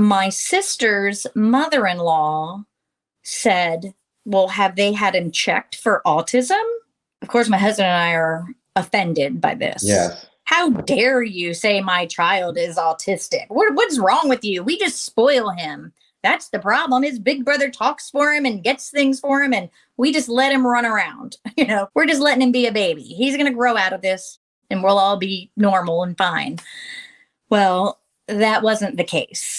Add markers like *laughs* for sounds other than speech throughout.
my sister's mother in law said, Well, have they had him checked for autism? Of course, my husband and I are offended by this. Yes. How dare you say my child is autistic? What, what's wrong with you? We just spoil him. That's the problem. His big brother talks for him and gets things for him, and we just let him run around. *laughs* You know, we're just letting him be a baby. He's going to grow out of this and we'll all be normal and fine. Well, that wasn't the case.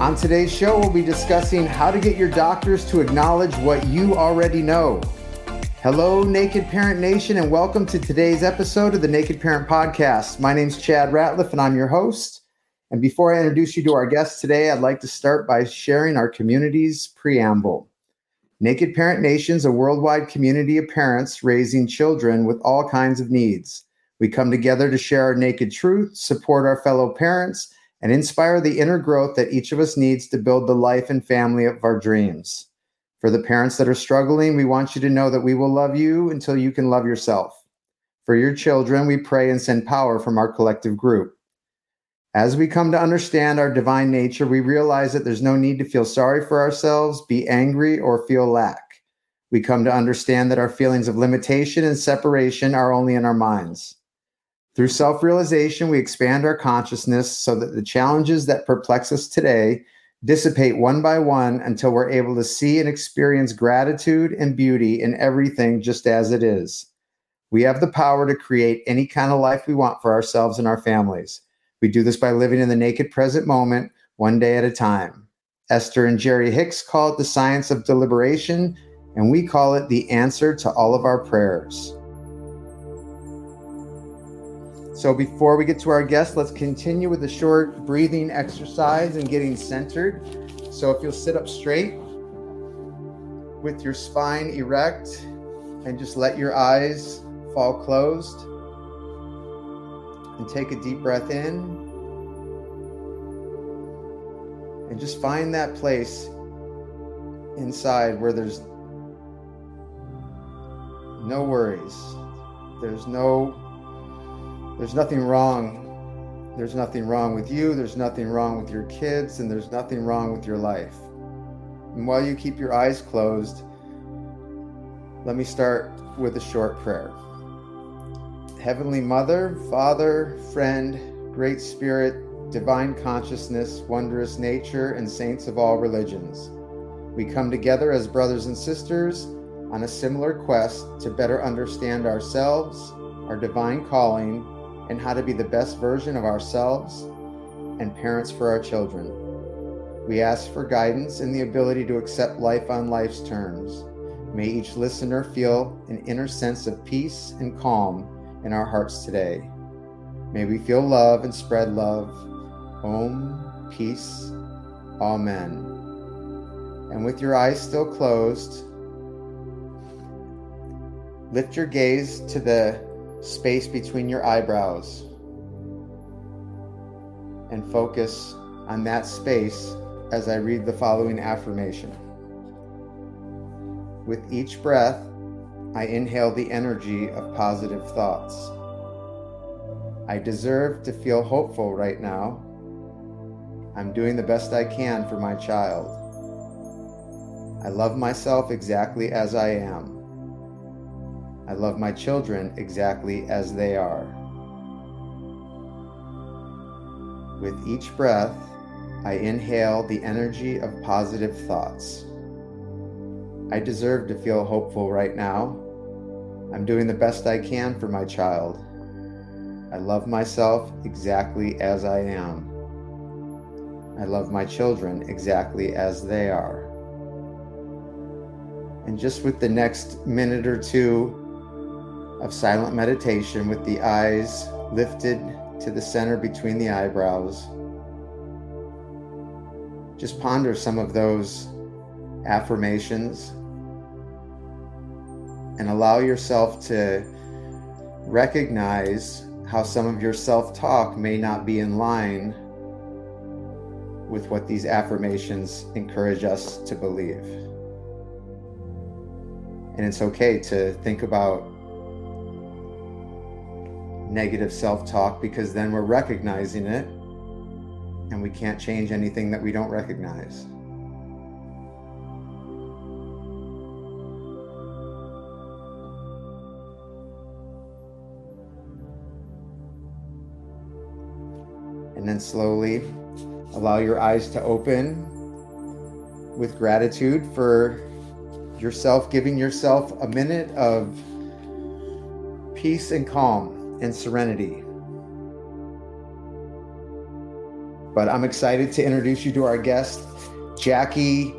On today's show, we'll be discussing how to get your doctors to acknowledge what you already know. Hello, Naked Parent Nation, and welcome to today's episode of the Naked Parent Podcast. My name's Chad Ratliff, and I'm your host. And before I introduce you to our guest today, I'd like to start by sharing our community's preamble. Naked Parent Nation is a worldwide community of parents raising children with all kinds of needs. We come together to share our naked truth, support our fellow parents, and inspire the inner growth that each of us needs to build the life and family of our dreams. For the parents that are struggling, we want you to know that we will love you until you can love yourself. For your children, we pray and send power from our collective group. As we come to understand our divine nature, we realize that there's no need to feel sorry for ourselves, be angry, or feel lack. We come to understand that our feelings of limitation and separation are only in our minds. Through self realization, we expand our consciousness so that the challenges that perplex us today dissipate one by one until we're able to see and experience gratitude and beauty in everything just as it is. We have the power to create any kind of life we want for ourselves and our families. We do this by living in the naked present moment, one day at a time. Esther and Jerry Hicks call it the science of deliberation, and we call it the answer to all of our prayers. So, before we get to our guest, let's continue with a short breathing exercise and getting centered. So, if you'll sit up straight with your spine erect and just let your eyes fall closed and take a deep breath in and just find that place inside where there's no worries. There's no there's nothing wrong. There's nothing wrong with you, there's nothing wrong with your kids, and there's nothing wrong with your life. And while you keep your eyes closed, let me start with a short prayer. Heavenly Mother, Father, Friend, Great Spirit, Divine Consciousness, Wondrous Nature, and Saints of all religions, we come together as brothers and sisters on a similar quest to better understand ourselves, our divine calling, and how to be the best version of ourselves and parents for our children. We ask for guidance and the ability to accept life on life's terms. May each listener feel an inner sense of peace and calm in our hearts today. May we feel love and spread love. Om, peace, Amen. And with your eyes still closed, lift your gaze to the space between your eyebrows and focus on that space as I read the following affirmation. With each breath, I inhale the energy of positive thoughts. I deserve to feel hopeful right now. I'm doing the best I can for my child. I love myself exactly as I am. I love my children exactly as they are. With each breath, I inhale the energy of positive thoughts. I deserve to feel hopeful right now. I'm doing the best I can for my child. I love myself exactly as I am. I love my children exactly as they are. And just with the next minute or two of silent meditation with the eyes lifted to the center between the eyebrows. Just ponder some of those affirmations and allow yourself to recognize how some of your self talk may not be in line with what these affirmations encourage us to believe. And it's okay to think about negative self talk because then we're recognizing it and we can't change anything that we don't recognize. And then slowly allow your eyes to open with gratitude for yourself, giving yourself a minute of peace and calm and serenity. But I'm excited to introduce you to our guest, Jaki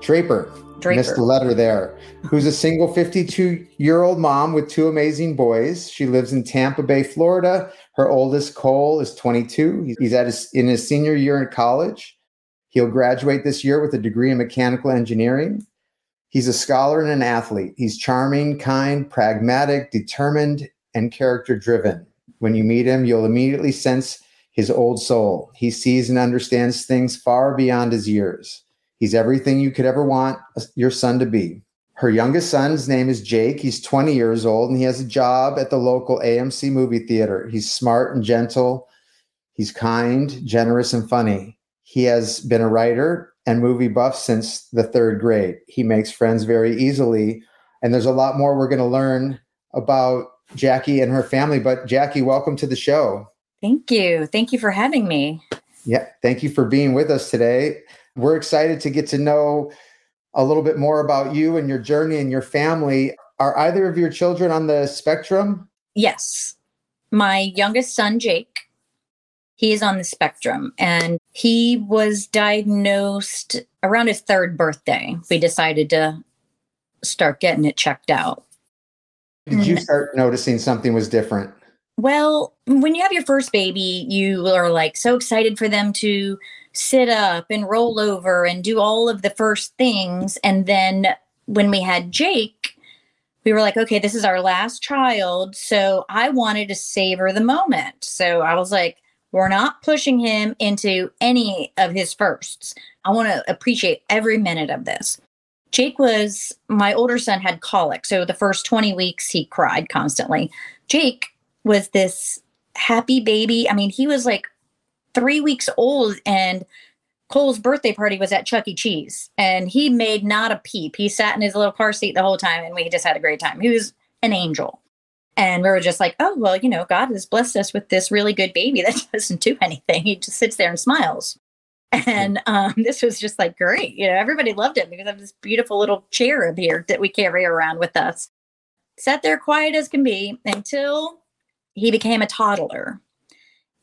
Draper. Draper. Missed the letter there. Who's a single 52 year old mom with two amazing boys. She lives in Tampa Bay, Florida. Her oldest, Cole, is 22. He's at his, in his senior year in college. He'll graduate this year with a degree in mechanical engineering. He's a scholar and an athlete. He's charming, kind, pragmatic, determined, and character driven. When you meet him, you'll immediately sense his old soul. He sees and understands things far beyond his years. He's everything you could ever want your son to be. Her youngest son's name is Jake. He's 20 years old and he has a job at the local AMC movie theater. He's smart and gentle. He's kind, generous, and funny. He has been a writer and movie buff since the third grade. He makes friends very easily. And there's a lot more we're going to learn about Jaki and her family. But Jaki, welcome to the show. Thank you. Thank you for having me. Yeah, thank you for being with us today. We're excited to get to know a little bit more about you and your journey and your family. Are either of your children on the spectrum? Yes. My youngest son, Jake, he is on the spectrum and he was diagnosed around his third birthday. We decided to start getting it checked out. Did you start noticing something was different? Well, when you have your first baby, you are like so excited for them to sit up and roll over and do all of the first things. And then when we had Jake, we were like, okay, this is our last child. So I wanted to savor the moment. So I was like, we're not pushing him into any of his firsts. I want to appreciate every minute of this. Jake was my older son had colic. So the first 20 weeks he cried constantly. Jake was this happy baby. I mean, he was like three weeks old and Cole's birthday party was at Chuck E. Cheese and he made not a peep. He sat in his little car seat the whole time and we just had a great time. He was an angel. And we were just like, oh, well, you know, God has blessed us with this really good baby that *laughs* doesn't do anything. He just sits there and smiles. And um, this was just like great. You know, everybody loved it because of this beautiful little cherub here that we carry around with us. Sat there quiet as can be until he became a toddler.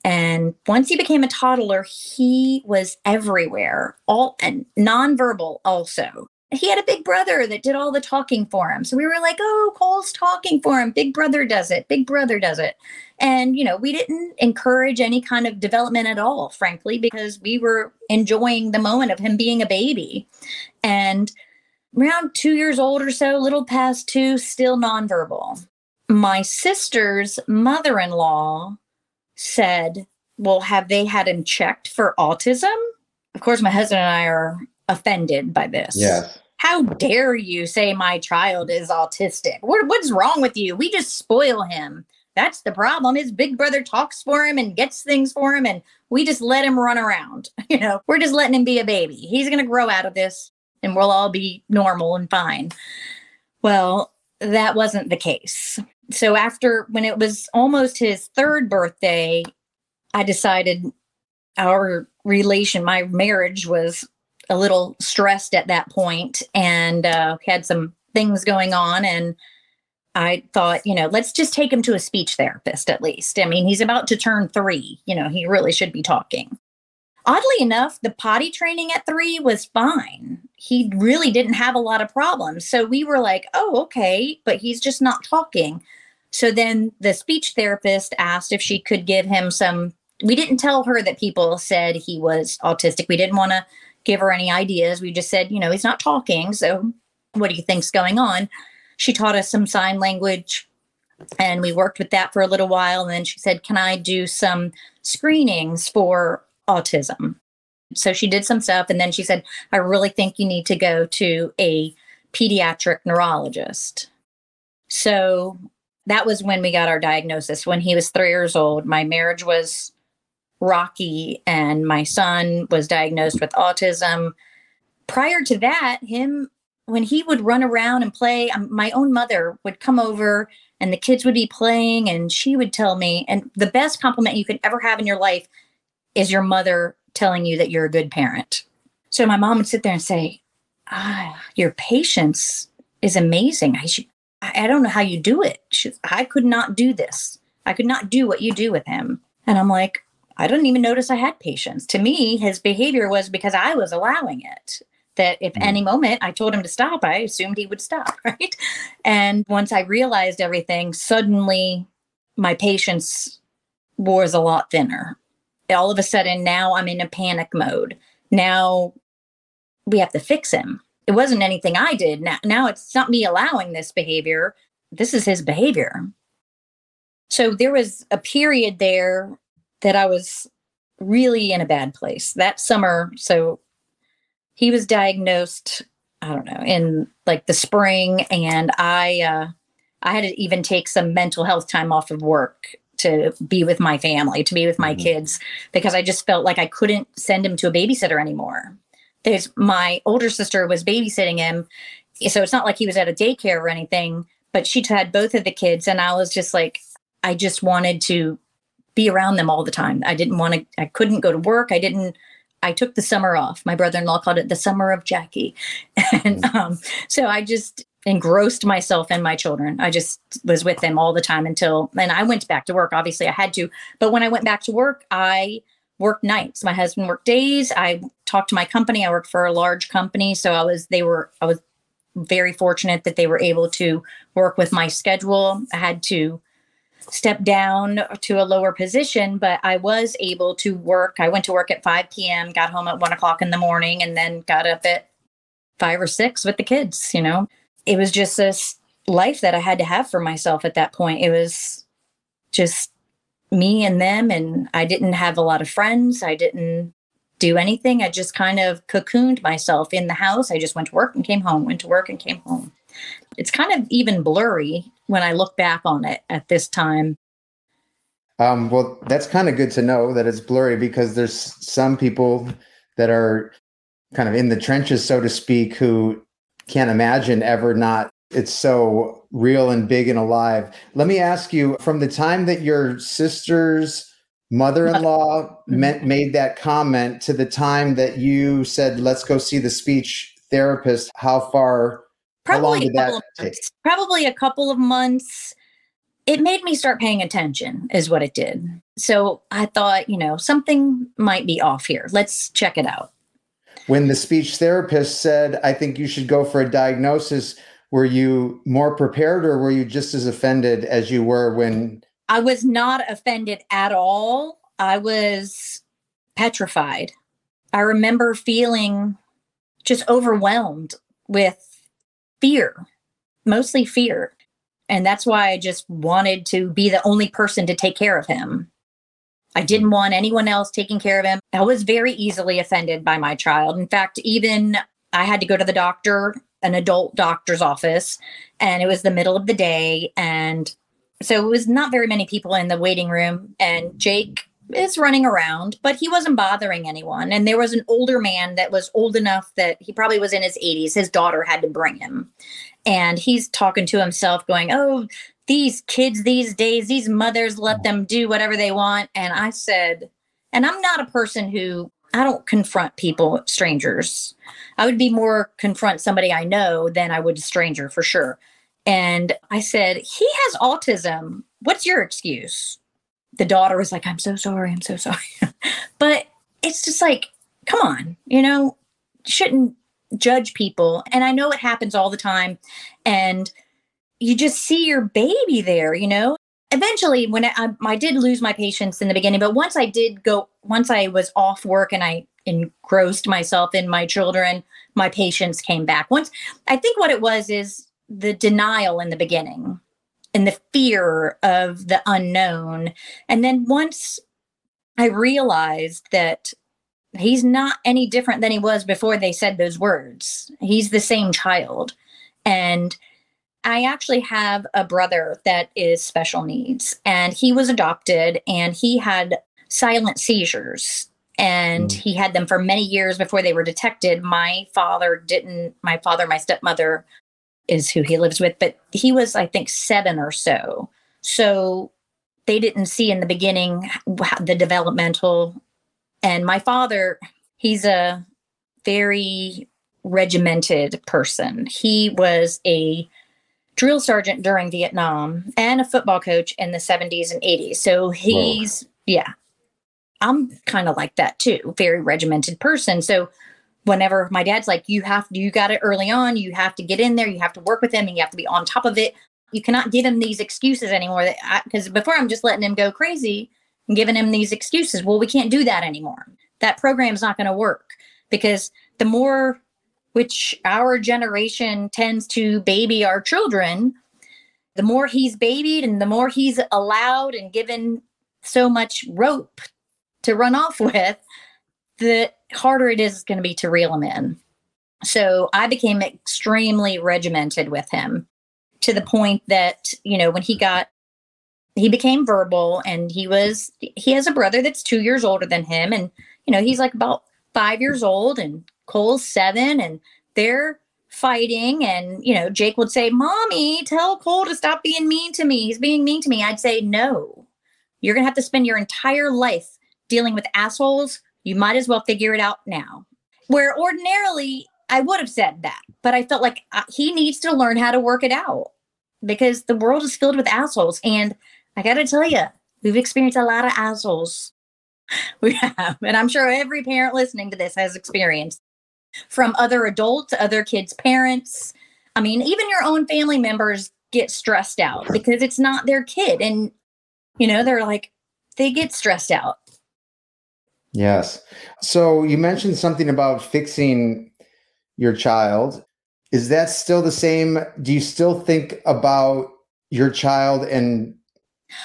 And once he became a toddler, he was everywhere, all and nonverbal also. He had a big brother that did all the talking for him. So we were like, oh, Cole's talking for him. Big brother does it. Big brother does it. And, you know, we didn't encourage any kind of development at all, frankly, because we were enjoying the moment of him being a baby. And around two years old or so, little past two, still nonverbal my sister's mother in law said, Well, have they had him checked for autism? Of course, my husband and I are offended by this. Yes. How dare you say my child is autistic? What, what's wrong with you? We just spoil him. That's the problem. His big brother talks for him and gets things for him, and we just let him run around. *laughs* You know, we're just letting him be a baby. He's going to grow out of this and we'll all be normal and fine. Well, that wasn't the case so after when it was almost his third birthday, I decided our relation, my marriage was a little stressed at that point and uh, had some things going on. And I thought, you know, let's just take him to a speech therapist at least. I mean, he's about to turn three, you know, he really should be talking. Oddly enough, the potty training at three was fine. He really didn't have a lot of problems. So we were like, oh, okay, but he's just not talking. So then the speech therapist asked if she could give him some. We didn't tell her that people said he was autistic. We didn't want to give her any ideas. We just said, you know, he's not talking. So what do you think's going on? She taught us some sign language and we worked with that for a little while. And then she said, Can I do some screenings for autism? So she did some stuff. And then she said, I really think you need to go to a pediatric neurologist. So that was when we got our diagnosis. When he was three years old, my marriage was rocky and my son was diagnosed with autism. Prior to that, him, when he would run around and play, um, my own mother would come over and the kids would be playing and she would tell me, and the best compliment you could ever have in your life is your mother telling you that you're a good parent. So my mom would sit there and say, ah, your patience is amazing. I should, I don't know how you do it. She, I could not do this. I could not do what you do with him. And I'm like, I didn't even notice I had patience. To me, his behavior was because I was allowing it. That if mm. any moment I told him to stop, I assumed he would stop, *laughs* right? And once I realized everything, suddenly my patience was a lot thinner. All of a sudden, now I'm in a panic mode. Now we have to fix him. It wasn't anything I did. Now, now it's not me allowing this behavior. This is his behavior. So there was a period there that I was really in a bad place that summer. So he was diagnosed, I don't know, in like the spring, and I uh, I had to even take some mental health time off of work to be with my family, to be with my mm-hmm. kids, because I just felt like I couldn't send him to a babysitter anymore. There's my older sister was babysitting him, so it's not like he was at a daycare or anything, but she had both of the kids, and I was just like, I just wanted to be around them all the time. I didn't want to, I couldn't go to work. I didn't, I took the summer off. My brother in law called it the summer of Jaki. *laughs* And mm. um, so I just engrossed myself in my children. I just was with them all the time until, and I went back to work. Obviously, I had to. But when I went back to work, I worked nights. My husband worked days. I talked to my company. I worked for a large company. So I was, they were, I was very fortunate that they were able to work with my schedule. I had to step down to a lower position, but I was able to work. I went to work at 5 p.m., got home at one o'clock in the morning, and then got up at five or six with the kids. You know, it was just this life that I had to have for myself at that point. It was just me and them, and I didn't have a lot of friends. I didn't do anything. I just kind of cocooned myself in the house. I just went to work and came home, went to work and came home. It's kind of even blurry when I look back on it at this time. Um, well, that's kind of good to know that it's blurry because there's some people that are kind of in the trenches, so to speak, who can't imagine ever not. It's so real and big and alive. Let me ask you from the time that your sister's mother in law *laughs* mm-hmm. made that comment to the time that you said, let's go see the speech therapist, how far Probably a couple of months. Probably a couple of months. It made me start paying attention, is what it did. So I thought, you know, something might be off here. Let's check it out. When the speech therapist said, I think you should go for a diagnosis, were you more prepared or were you just as offended as you were when? I was not offended at all. I was petrified. I remember feeling just overwhelmed with fear, mostly fear. And that's why I just wanted to be the only person to take care of him. I didn't want anyone else taking care of him. I was very easily offended by my child. In fact, even I had to go to the doctor, an adult doctor's office, and it was the middle of the day. And so it was not very many people in the waiting room. And Jake is running around, but he wasn't bothering anyone. And there was an older man that was old enough that he probably was in his 80s. His daughter had to bring him. And he's talking to himself, going, Oh, these kids these days, these mothers let them do whatever they want. And I said, and I'm not a person who I don't confront people, strangers. I would be more confront somebody I know than I would a stranger for sure. And I said, He has autism. What's your excuse? The daughter was like, I'm so sorry. I'm so sorry. *laughs* but it's just like, come on, you know, shouldn't judge people. And I know it happens all the time. And you just see your baby there, you know? Eventually, when I, um, I did lose my patience in the beginning, but once I did go, once I was off work and I engrossed myself in my children, my patience came back. Once I think what it was is the denial in the beginning and the fear of the unknown. And then once I realized that he's not any different than he was before they said those words, he's the same child. And I actually have a brother that is special needs, and he was adopted and he had silent seizures and mm. he had them for many years before they were detected. My father didn't, my father, my stepmother is who he lives with, but he was, I think, seven or so. So they didn't see in the beginning the developmental. And my father, he's a very regimented person. He was a drill sergeant during Vietnam and a football coach in the 70s and 80s. So he's, Whoa. yeah, I'm kind of like that too, very regimented person. So whenever my dad's like, you have you got it early on, you have to get in there, you have to work with him, and you have to be on top of it. You cannot give him these excuses anymore. That because before I'm just letting him go crazy and giving him these excuses. Well, we can't do that anymore. That program's not going to work because the more which our generation tends to baby our children, the more he's babied and the more he's allowed and given so much rope to run off *laughs* with, the harder it is going to be to reel him in. So I became extremely regimented with him to the point that, you know, when he got, he became verbal and he was, he has a brother that's two years older than him. And, you know, he's like about five years old and Cole's seven and they're fighting. And, you know, Jake would say, Mommy, tell Cole to stop being mean to me. He's being mean to me. I'd say, No, you're going to have to spend your entire life dealing with assholes you might as well figure it out now. Where ordinarily I would have said that, but I felt like uh, he needs to learn how to work it out because the world is filled with assholes. And I got to tell you, we've experienced a lot of assholes. *laughs* We have. And I'm sure every parent listening to this has experienced from other adults, other kids' parents. I mean, even your own family members get stressed out because it's not their kid. And, you know, they're like, they get stressed out. Yes. So you mentioned something about fixing your child. Is that still the same? Do you still think about your child and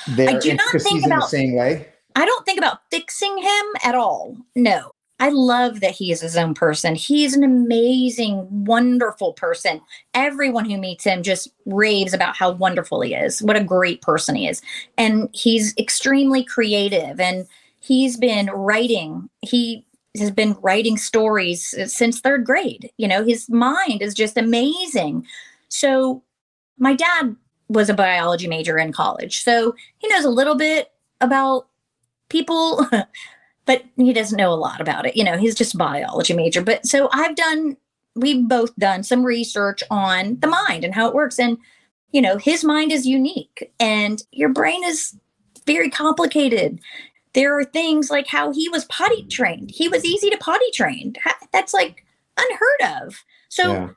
their intricacies in the same way? I don't think about fixing him at all. No. I love that he is his own person. He's an amazing, wonderful person. Everyone who meets him just raves about how wonderful he is. What a great person he is. And he's extremely creative and he's been writing. He has been writing stories since third grade. You know, his mind is just amazing. So, my dad was a biology major in college. So, he knows a little bit about people, *laughs* but he doesn't know a lot about it. You know, he's just a biology major. But so I've done, we've both done some research on the mind and how it works. And, you know, his mind is unique and your brain is very complicated there are things like how he was potty trained. He was easy to potty train. That's like unheard of. So yeah.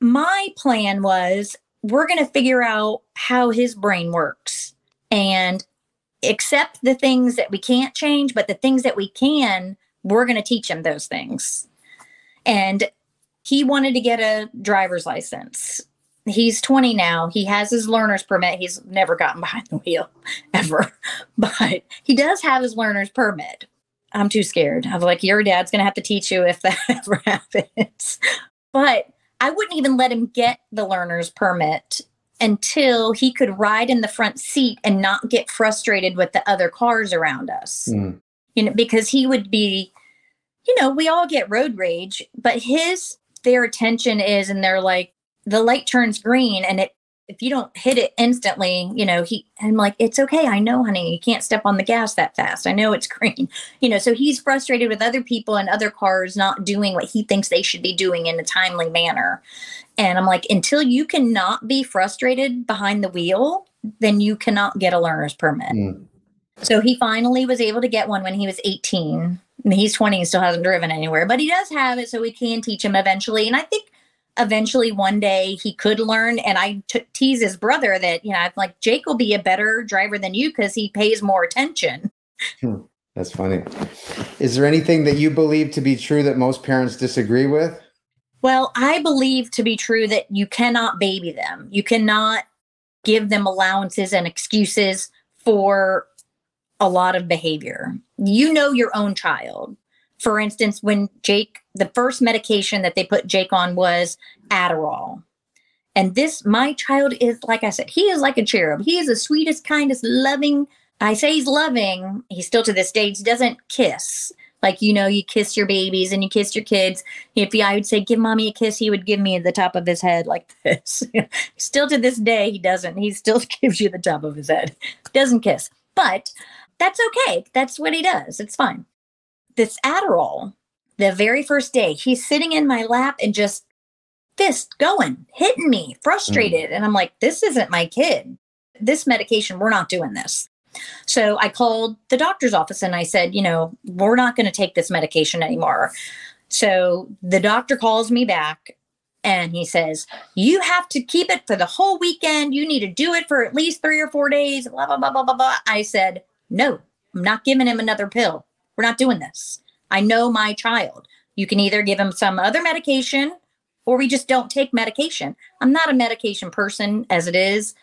my plan was we're going to figure out how his brain works and accept the things that we can't change, but the things that we can, we're going to teach him those things. And he wanted to get a driver's license he's 20 now. He has his learner's permit. He's never gotten behind the wheel *laughs* ever, but he does have his learner's permit. I'm too scared. I'm like, your dad's going to have to teach you if that *laughs* ever happens. But I wouldn't even let him get the learner's permit until he could ride in the front seat and not get frustrated with the other cars around us. Mm. You know, because he would be, you know, we all get road rage, but his their attention is and they're like the light turns green and it if you don't hit it instantly, you know, he I'm like, it's okay. I know, honey, you can't step on the gas that fast. I know it's *laughs* green. You know, so he's frustrated with other people and other cars not doing what he thinks they should be doing in a timely manner. And I'm like, until you cannot be frustrated behind the wheel, then you cannot get a learner's permit. Mm. So he finally was able to get one when he was 18. He's 20 and still hasn't driven anywhere, but he does have it, so we can teach him eventually. And I think eventually one day he could learn and I t- tease his brother that you know I'm like jake will be a better driver than you because he pays more attention Hmm, That's funny. Is there anything that you believe to be true that most parents disagree with? well i believe to be true that you cannot baby them you cannot give them allowances and excuses for a lot of behavior you know your own child for instance when jake the first medication that they put jake on was adderall. And this my child is like i said he is like a cherub. He is the sweetest kindest loving i say he's loving he still to this day doesn't kiss. Like you know you kiss your babies and you kiss your kids. If i would say give mommy a kiss he would give me the top of his head like *laughs* this. Still to this day he doesn't. He still *laughs* gives you the top of his head. Doesn't kiss. But that's okay. That's what he does. It's fine this adderall the very first day he's sitting in my lap and just fist going hitting me frustrated mm. and i'm like this isn't my kid this medication we're not doing this so I called the doctor's office and I said, you know, we're not going to take this medication anymore. So the doctor calls me back and he says, you have to keep it for the whole weekend. You need to do it for at least three or four days, blah, blah, blah, blah, blah, blah. I said, no, I'm not giving him another pill. We're not doing this. I know my child. You can either give him some other medication or we just don't take medication. I'm not a medication person as it is.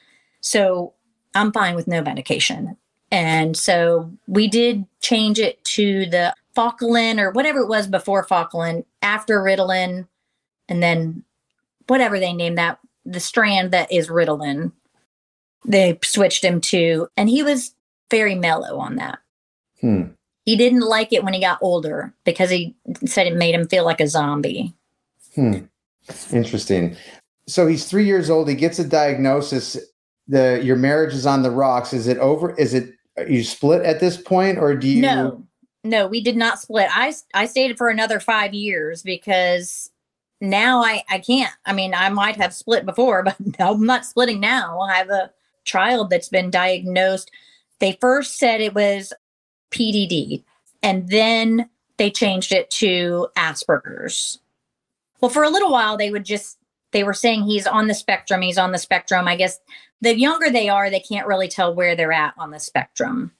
So I'm fine with no medication. And so we did change it to the Focalin or whatever it was before Focalin, after Ritalin, and then whatever they named that, the strand that is Ritalin. They switched him to, and he was very mellow on that. Hmm. He didn't like it when he got older because he said it made him feel like a zombie. Hmm. Interesting. So he's three years old. He gets a diagnosis. The your marriage is on the rocks. Is it over? Is it are you split at this point, or do you? No, no, we did not split. I I stayed for another five years because now I I can't. I mean, I might have split before, *laughs* but I'm not splitting now. I have a child that's been diagnosed. They first said it was PDD, and then they changed it to Asperger's. Well, for a little while, they would just they were saying he's on the spectrum. He's on the spectrum. I guess the younger they are, they can't really tell where they're at on the spectrum.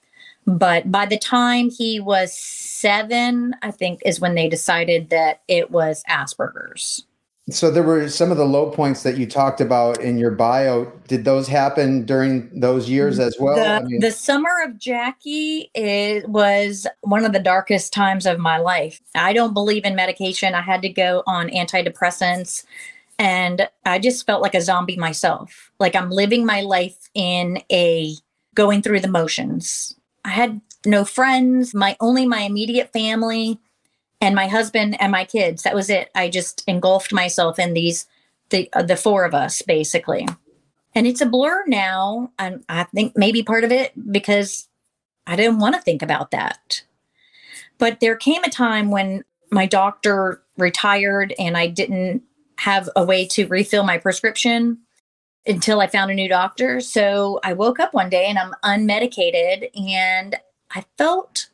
But by the time he was seven, I think is when they decided that it was Asperger's. So there were some of the low points that you talked about in your bio. Did those happen during those years as well? the, I mean, the summer of Jaki it was one of the darkest times of my life. I don't believe in medication. I had to go on antidepressants and I just felt like a zombie myself. Like I'm living my life in a going through the motions. I had no friends, my only my immediate family and my husband and my kids. That was it. I just engulfed myself in these the uh, the four of us basically. And it's a blur now. And I think maybe part of it because I didn't want to think about that. But there came a time when my doctor retired and I didn't have a way to refill my prescription until I found a new doctor. So I woke up one day and I'm unmedicated and I felt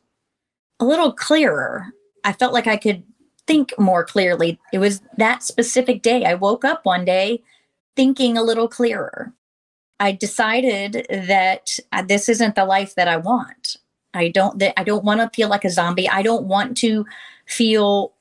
a little clearer. I felt like I could think more clearly. It was that specific day. I woke up one day thinking a little clearer. I decided that uh, this isn't the life that I want. I don't I don't want to feel like a zombie. I don't want to feel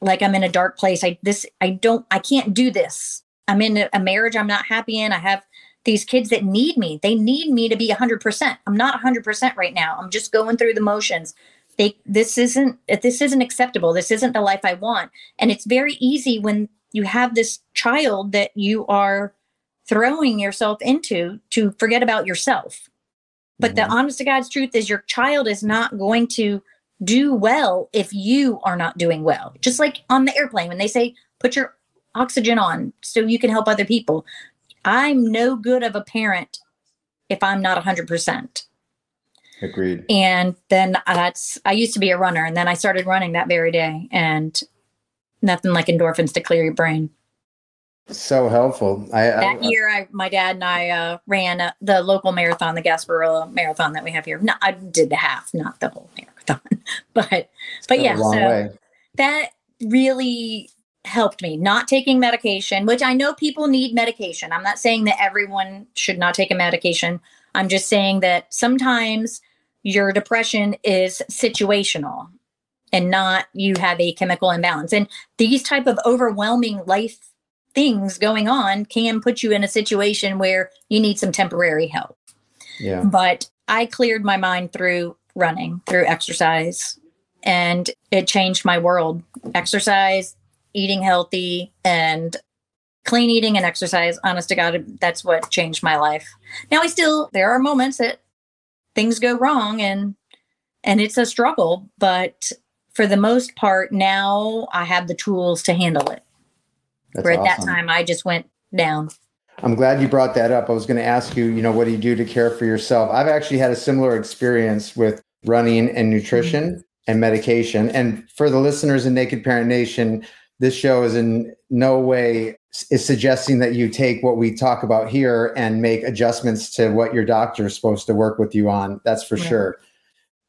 like I'm in a dark place. I this I don't I can't do this. I'm in a marriage I'm not happy in. I have these kids that need me. They need me to be 100%. I'm not 100% right now. I'm just going through the motions. They this isn't this isn't acceptable. This isn't the life I want. And it's very easy when you have this child that you are throwing yourself into to forget about yourself. But the Mhm. honest to God's truth is your child is not going to do well if you are not doing well. Just like on the airplane when they say put your oxygen on so you can help other people. I'm no good of a parent if I'm not 100%. Agreed. And then that's I used to be a runner and then I started running that very day and nothing like endorphins to clear your brain. So helpful. I, I That year I my dad and I uh, ran uh, the local marathon, the Gasparilla marathon that we have here. No, I did the half, not the whole marathon. *laughs* but but yeah, so way. that really helped me. Not taking medication, which I know people need medication. I'm not saying that everyone should not take a medication. I'm just saying that sometimes your depression is situational and not you have a chemical imbalance. And these type of overwhelming life things going on can put you in a situation where you need some temporary help. Yeah. But I cleared my mind through running, through exercise, and it changed my world. Exercise, eating healthy, and clean eating and exercise. Honest to God, that's what changed my life. Now, I still, there are moments that things go wrong and and it's a struggle, but for the most part, now I have the tools to handle it. That's Where at that time I just went down. I'm glad you brought that up. I was going to ask you, you know, what do you do to care for yourself? I've actually had a similar experience with running and nutrition mm-hmm. and medication. And for the listeners in Naked Parent Nation, this show is in no way is suggesting that you take what we talk about here and make adjustments to what your doctor is supposed to work with you on. That's for Right. sure.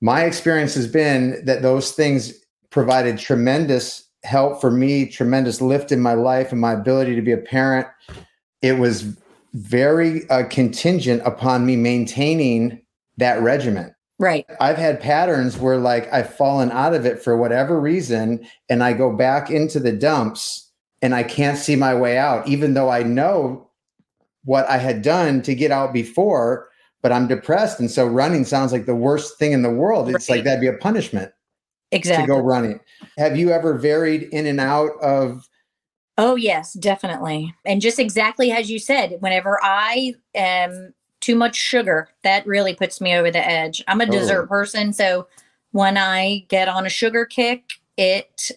My experience has been that those things provided tremendous help for me, tremendous lift in my life and my ability to be a parent. It was very uh, contingent upon me maintaining that regimen. Right. I've had patterns where like I've fallen out of it for whatever reason and I go back into the dumps and I can't see my way out, even though I know what I had done to get out before, but I'm depressed. And so running sounds like the worst thing in the world. It's Right. like that'd be a punishment Exactly. to go running. Have you ever varied in and out of Oh, yes, definitely. And just exactly as you said, whenever I am too much sugar, that really puts me over the edge. I'm a Oh. dessert person. So when I get on a sugar kick, it,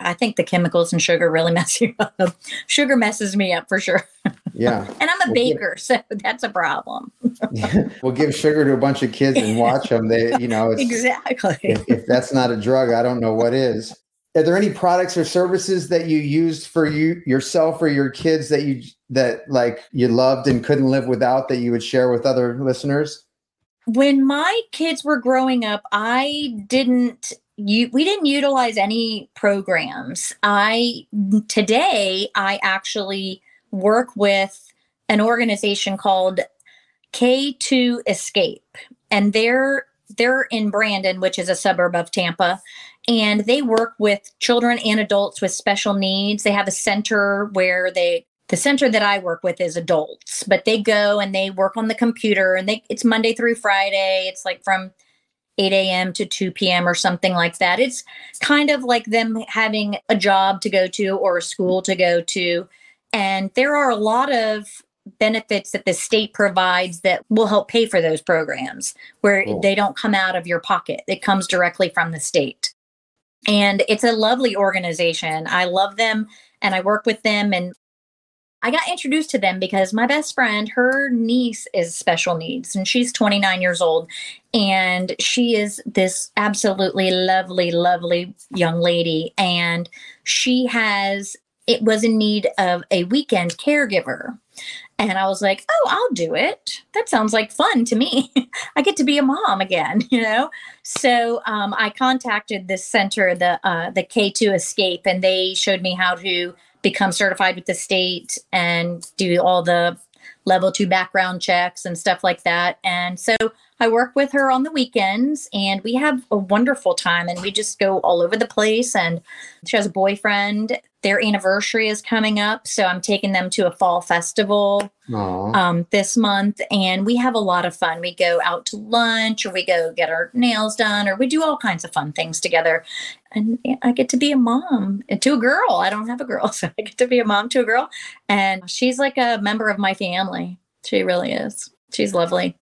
I think the chemicals and sugar really *laughs* mess you up. Sugar messes me up for sure. yeah. *laughs* And I'm a Well, baker. So that's a problem. *laughs* we'll give sugar to a bunch of kids and watch them. They, you know, it's, exactly. if, if that's not a drug, I don't know what is. Are there any products or services that you used for you yourself or your kids that you that like you loved and couldn't live without that you would share with other listeners? when my kids were growing up i didn't you we didn't utilize any programs i today i actually work with an organization called k2 escape and they're they're in brandon which is a suburb of tampa and they work with children and adults with special needs they have a center where they the center that I work with is adults, but they go and they work on the computer and they it's Monday through Friday. It's like from 8 a.m. to 2 p.m. or something like that. It's kind of like them having a job to go to or a school to go to. And there are a lot of benefits that the state provides that will help pay for those programs where Cool. they don't come out of your pocket. It comes directly from the state. And it's a lovely organization. I love them and I work with them and I got introduced to them because my best friend, her niece is special needs and she's 29 years old. And she is this absolutely lovely, lovely young lady. And she has, it was in need of a weekend caregiver. And I was like, oh, I'll do it. That sounds like fun to me. *laughs* I get to be a mom again, *laughs* you know? So um, I contacted this center, the uh, the K2 Escape, and they showed me how to become certified with the state and do all the level two background checks and stuff like that. And so I work with her on the weekends and we have a wonderful time and we just go all over the place. And she has a boyfriend. Their anniversary is coming up. So I'm taking them to a fall festival um, this month, and we have a lot of fun. We go out to lunch, or we go get our nails done, or we do all kinds of fun things together. And I get to be a mom to a girl. I don't have a girl, *laughs* so I get to be a mom to a girl, and she's like a member of my family. She really is. She's lovely.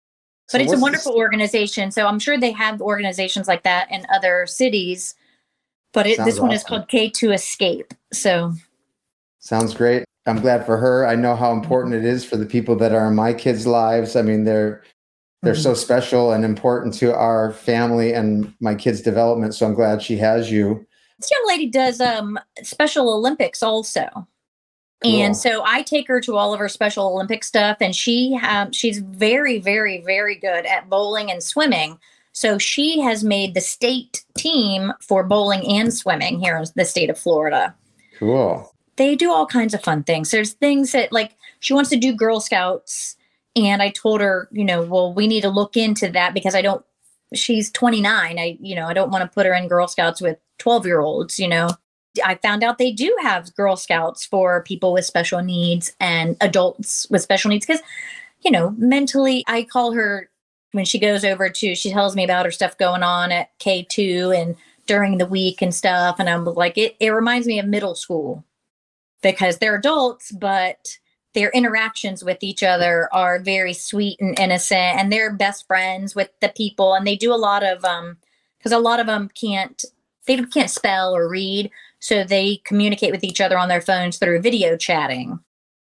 So But it's a wonderful organization. So I'm sure they have organizations like that in other cities. But it, this one is called K2 Escape. So Sounds great. I'm glad for her. I know how important it is for the people that are in my kids' lives. I mean, they're they're Mhm. so special and important to our family and my kids' development. So I'm glad she has you. this young lady does um special olympics also And so i take her to all of her special olympic stuff and she um, she's very very very good at bowling and swimming so she has made the state team for bowling and swimming here in the state of florida Cool. They do all kinds of fun things. There's things that like she wants to do Girl Scouts and I told her, you know, well, we need to look into that because I don't she's 29. I you know, I don't want to put her in Girl Scouts with 12-year-olds, you know. I found out they do have Girl Scouts for people with special needs and adults with special needs because, you know, mentally, I call her when she goes over to, she tells me about her stuff going on at K2 and during the week and stuff. And I'm like, it, it reminds me of middle school because they're adults, but their interactions with each other are very sweet and innocent and they're best friends with the people and they do a lot of um because a lot of them can't they can't spell or read so they communicate with each other on their phones through video chatting.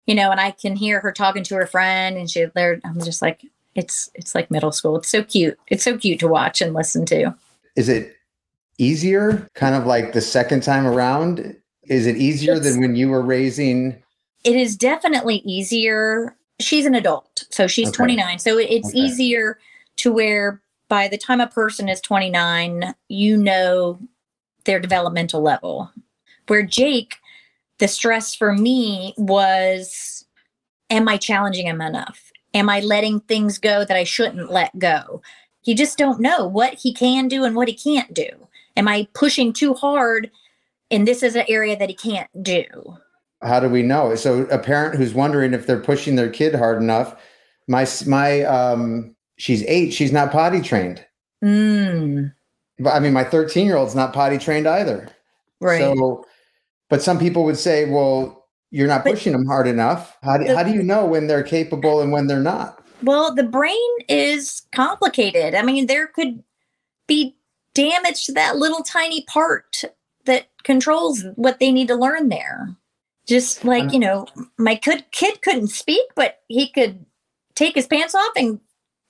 You know, and I can hear her talking to her friend and she they're I'm just like it's it's like middle school. It's so cute. It's so cute to watch and listen to. Is it easier kind of like the second time around? Is it easier it's, than when you were raising It is definitely easier. She's an adult. So she's okay. 29. So it's okay. easier to where by the time a person is 29, you know their developmental level. Where Jake, the stress for me was Am I challenging him enough? Am I letting things go that I shouldn't let go? You just don't know what he can do and what he can't do. Am I pushing too hard? And this is an area that he can't do. How do we know? So a parent who's wondering if they're pushing their kid hard enough, my my um she's eight, she's not potty trained. Mm. But I mean, my 13 year old's not potty trained either. Right. So but some people would say, well, you're not pushing but them hard enough. How do, the, how do you know when they're capable and when they're not? Well, the brain is complicated. I mean, there could be damage to that little tiny part that controls what they need to learn there. Just like, you know, my kid, kid couldn't speak, but he could take his pants off and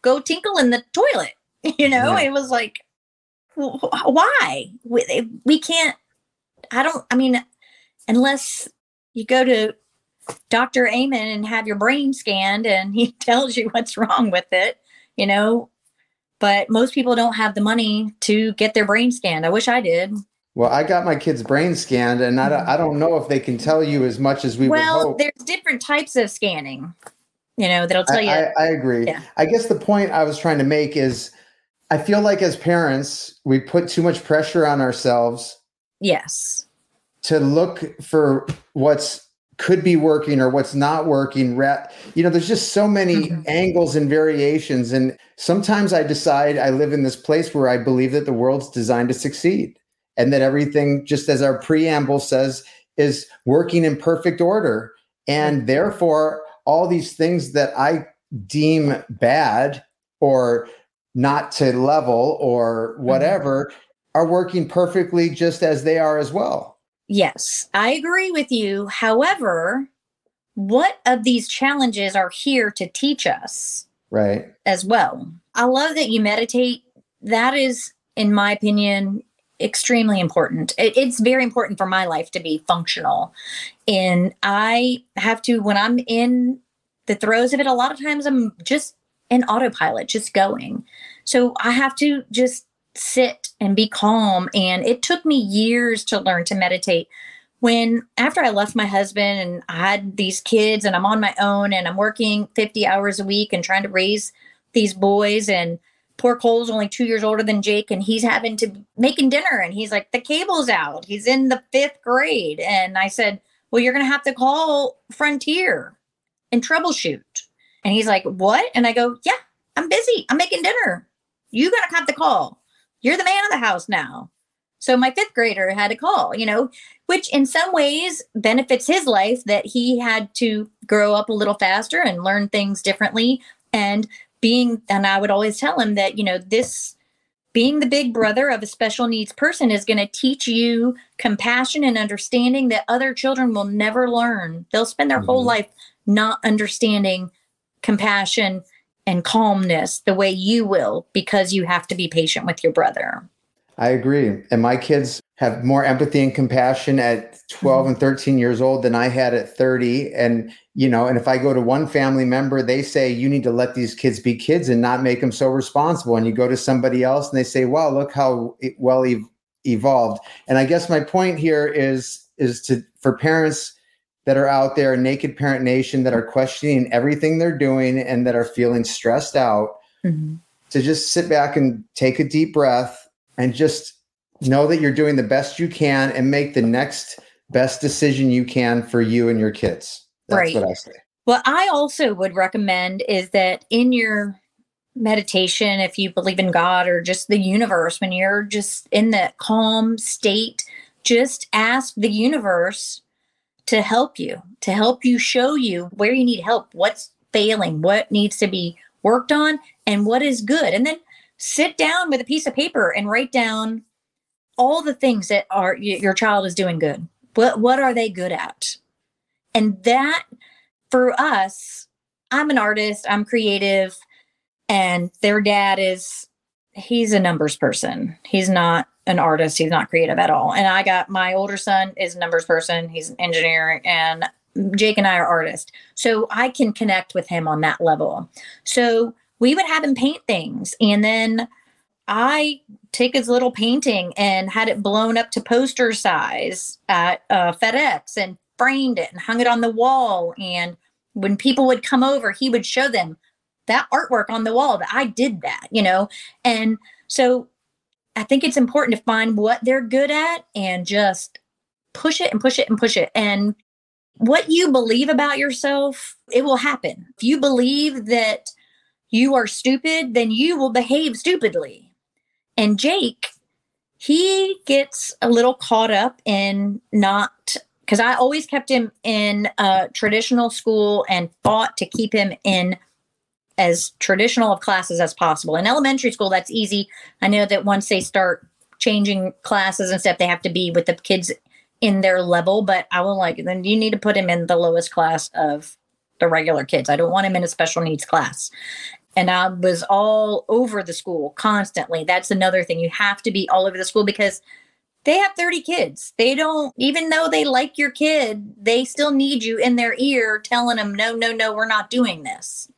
go tinkle in the toilet. *laughs* You know, yeah. it was like, why? We, we can't, I don't, I mean, unless you go to Dr. Amen and have your brain scanned and *laughs* he tells you what's wrong with it, you know. But most people don't have the money to get their brain scanned. I wish I did. Well, I got my kid's brain scanned, and I don't, I don't know if they can tell you as much as we well, there's different types of scanning, you know, that'll tell I, you. I, I agree. Yeah. I guess the point I was trying to make is I feel like as parents, we put too much pressure on ourselves. Yes to look for what's could be working or what's not working you know there's just so many mm-hmm. angles and variations and sometimes i decide i live in this place where i believe that the world's designed to succeed and that everything just as our preamble says is working in perfect order and mm-hmm. therefore all these things that i deem bad or not to level or mm-hmm. whatever mm-hmm. are working perfectly just as they are as well Yes, I agree with you. However, what of these challenges are here to teach us? Right. As well. I love that you meditate. That is, in my opinion, extremely important. It, it's very important for my life to be functional. And I have to, when I'm in the throes of it, a lot of times I'm just in autopilot, just going. So I have to just sit and be calm. And it took me years to learn to meditate. When after I left my husband and I had these kids and I'm on my own and I'm working 50 hours a week and trying to raise these boys and poor Cole's only two years older than Jake and he's having to making dinner and he's like, the cable's out. He's in the fifth grade. And I said, Well, you're gonna have to call Frontier and troubleshoot. And he's like, What? And I go, Yeah, I'm busy. I'm making dinner. You gotta have the call you're the man of the house now. So my fifth grader had a call, you know, which in some ways benefits his life that he had to grow up a little faster and learn things differently. And being, and I would always tell him that, you know, this being the big brother of a special needs person is going to teach you compassion and understanding that other children will never learn. They'll spend their mm-hmm. whole life not understanding compassion and calmness the way you will because you have to be patient with your brother. I agree. And my kids have more empathy and compassion at 12 mm-hmm. and 13 years old than I had at 30. And, you know, and if I go to one family member, they say, you need to let these kids be kids and not make them so responsible. And you go to somebody else and they say, wow, look how well evolved. And I guess my point here is is to for parents that are out there, naked parent nation, that are questioning everything they're doing and that are feeling stressed out, mm-hmm. to just sit back and take a deep breath and just know that you're doing the best you can and make the next best decision you can for you and your kids. That's right. what I say. What I also would recommend is that in your meditation, if you believe in God or just the universe, when you're just in that calm state, just ask the universe to help you, to help you show you where you need help, what's failing, what needs to be worked on, and what is good. And then sit down with a piece of paper and write down all the things that are your child is doing good. What what are they good at? And that for us, I'm an artist, I'm creative, and their dad is he's a numbers person. He's not an artist, he's not creative at all. And I got my older son is a numbers person, he's an engineer and Jake and I are artists. So I can connect with him on that level. So we would have him paint things and then I take his little painting and had it blown up to poster size at uh, FedEx and framed it and hung it on the wall. And when people would come over, he would show them that artwork on the wall that I did that, you know? And so I think it's important to find what they're good at and just push it and push it and push it. And what you believe about yourself, it will happen. If you believe that you are stupid, then you will behave stupidly. And Jake, he gets a little caught up in not because I always kept him in a traditional school and fought to keep him in as traditional of classes as possible. In elementary school, that's easy. I know that once they start changing classes and stuff, they have to be with the kids in their level, but I will like then you need to put him in the lowest class of the regular kids. I don't want him in a special needs class and I was all over the school constantly. That's another thing. You have to be all over the school because they have 30 kids. They don't, even though they like your kid, they still need you in their ear telling them, no, no, no, we're not doing this.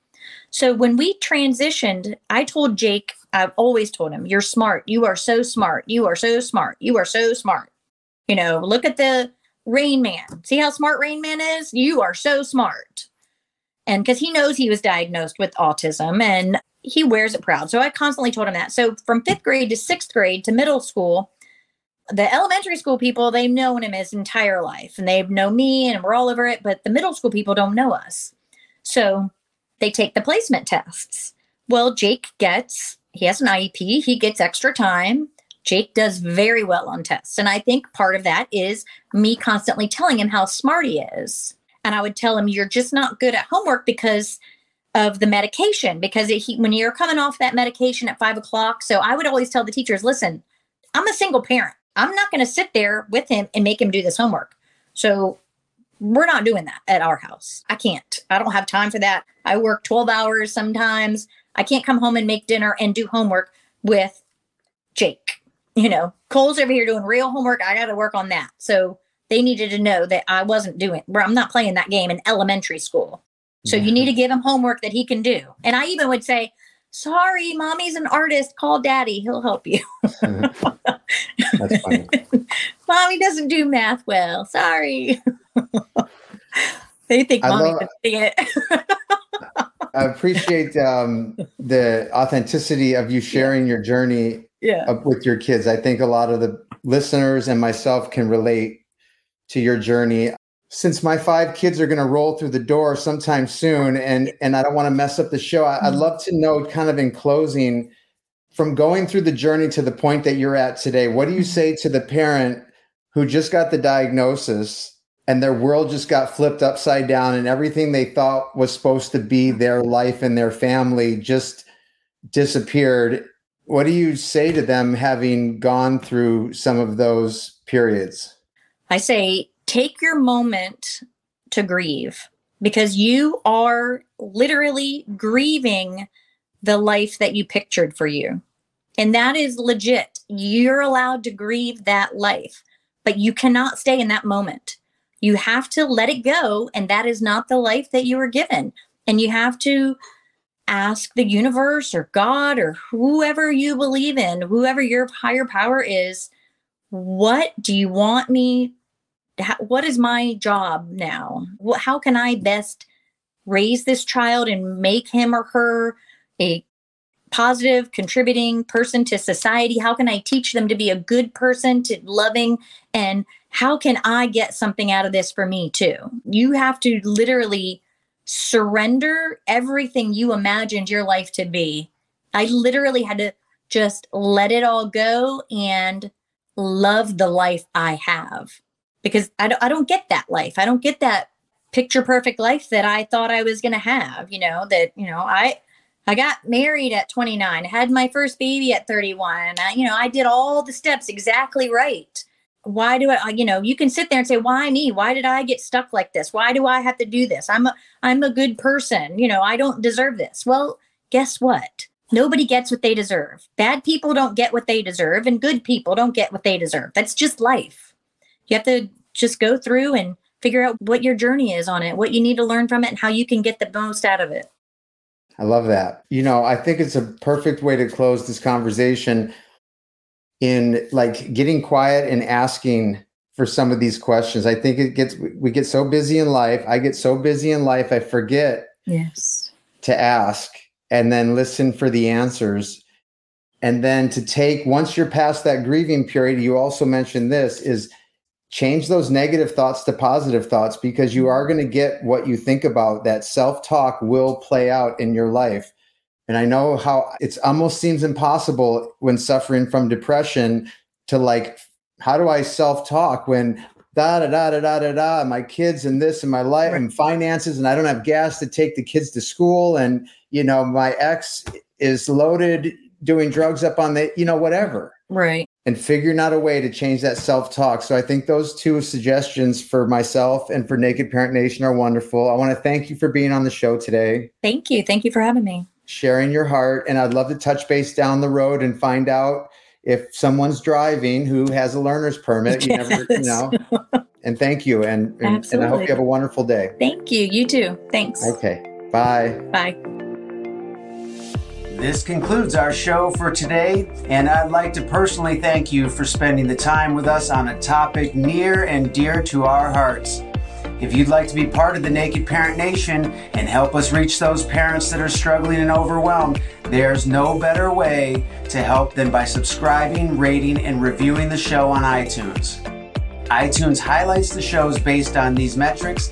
So when we transitioned, I told Jake, I've always told him, you're smart. You are so smart. You are so smart. You are so smart. You know, look at the Rain Man. See how smart Rain Man is? You are so smart and because he knows he was diagnosed with autism and he wears it proud. So I constantly told him that. So from fifth grade to sixth grade to middle school, the elementary school people, they've known him his entire life and they've know me and we're all over it. But the middle school people don't know us. So they take the placement tests. Well, Jake gets, he has an IEP, he gets extra time. Jake does very well on tests. And I think part of that is me constantly telling him how smart he is and I would tell him, You're just not good at homework because of the medication. Because it, he, when you're coming off that medication at five o'clock, so I would always tell the teachers, Listen, I'm a single parent. I'm not going to sit there with him and make him do this homework. So we're not doing that at our house. I can't. I don't have time for that. I work 12 hours sometimes. I can't come home and make dinner and do homework with Jake. You know, Cole's over here doing real homework. I got to work on that. So they needed to know that I wasn't doing, I'm not playing that game in elementary school. So yeah. you need to mm-hmm. give him homework that he can do. And I even would say, sorry, mommy's an artist. Call daddy. He'll help you. Mm-hmm. *laughs* That's funny. *laughs* Mommy doesn't do math well. Sorry. *laughs* they think I mommy can see it. I appreciate um, the authenticity of you sharing yeah. your journey yeah. with your kids. I think a lot of the listeners and myself can relate to your journey. Since my five kids are going to roll through the door sometime soon, and and I don't want to mess up the show, I, would mm-hmm. love to know, kind of in closing, from going through the journey to the point that you're at today. What do you mm-hmm. say to the parent who just got the diagnosis and their world just got flipped upside down, and everything they thought was supposed to be mm-hmm. their life and their family just disappeared? What do you say to them having gone through some of those periods? I say, take your moment to grieve because you are literally grieving the life that you pictured for you. And that is legit. You're allowed to grieve that life, but you cannot stay in that moment. You have to let it go. And that is not the life that you were given. And you have to ask the universe or God or whoever you believe in, whoever your higher power is, what do you want me what is my job now how can i best raise this child and make him or her a positive contributing person to society? How can i teach them to be a good person to loving? And how can i get something out of this for me too? You have to literally surrender everything you imagined your life to be. I literally had to just let it all go and love the life i have. Because i don't, I don't get that life. I don't get that picture perfect life that i thought i was going to have you know that you know i I got married at 29, had my first baby at 31. I, you know, I did all the steps exactly right. Why do I, you know, you can sit there and say, why me? Why did I get stuck like this? Why do I have to do this? I'm a, I'm a good person. You know, I don't deserve this. Well, guess what? Nobody gets what they deserve. Bad people don't get what they deserve, and good people don't get what they deserve. That's just life. You have to just go through and figure out what your journey is on it, what you need to learn from it, and how you can get the most out of it. I love that. You know, I think it's a perfect way to close this conversation in like getting quiet and asking for some of these questions. I think it gets we get so busy in life. I get so busy in life I forget yes to ask and then listen for the answers. And then to take once you're past that grieving period, you also mentioned this is change those negative thoughts to positive thoughts because you are going to get what you think about. That self-talk will play out in your life. And i know how it almost seems impossible when suffering from depression to like how do i self-talk when da da da da da da da my kids and this and my life and finances and i don't have gas to take the kids to school and you know my ex is loaded doing drugs up on the you know whatever. Right and figuring out a way to change that self talk. So I think those two suggestions for myself and for Naked Parent Nation are wonderful. I want to thank you for being on the show today. Thank you. Thank you for having me. Sharing your heart. And I'd love to touch base down the road and find out if someone's driving who has a learner's permit. You *laughs* yes. never, you know. and thank you. And, and, and I hope you have a wonderful day. Thank you. You too. Thanks. Okay. Bye. Bye. This concludes our show for today, and I'd like to personally thank you for spending the time with us on a topic near and dear to our hearts. If you'd like to be part of the Naked Parent Nation and help us reach those parents that are struggling and overwhelmed, there's no better way to help than by subscribing, rating, and reviewing the show on iTunes. iTunes highlights the shows based on these metrics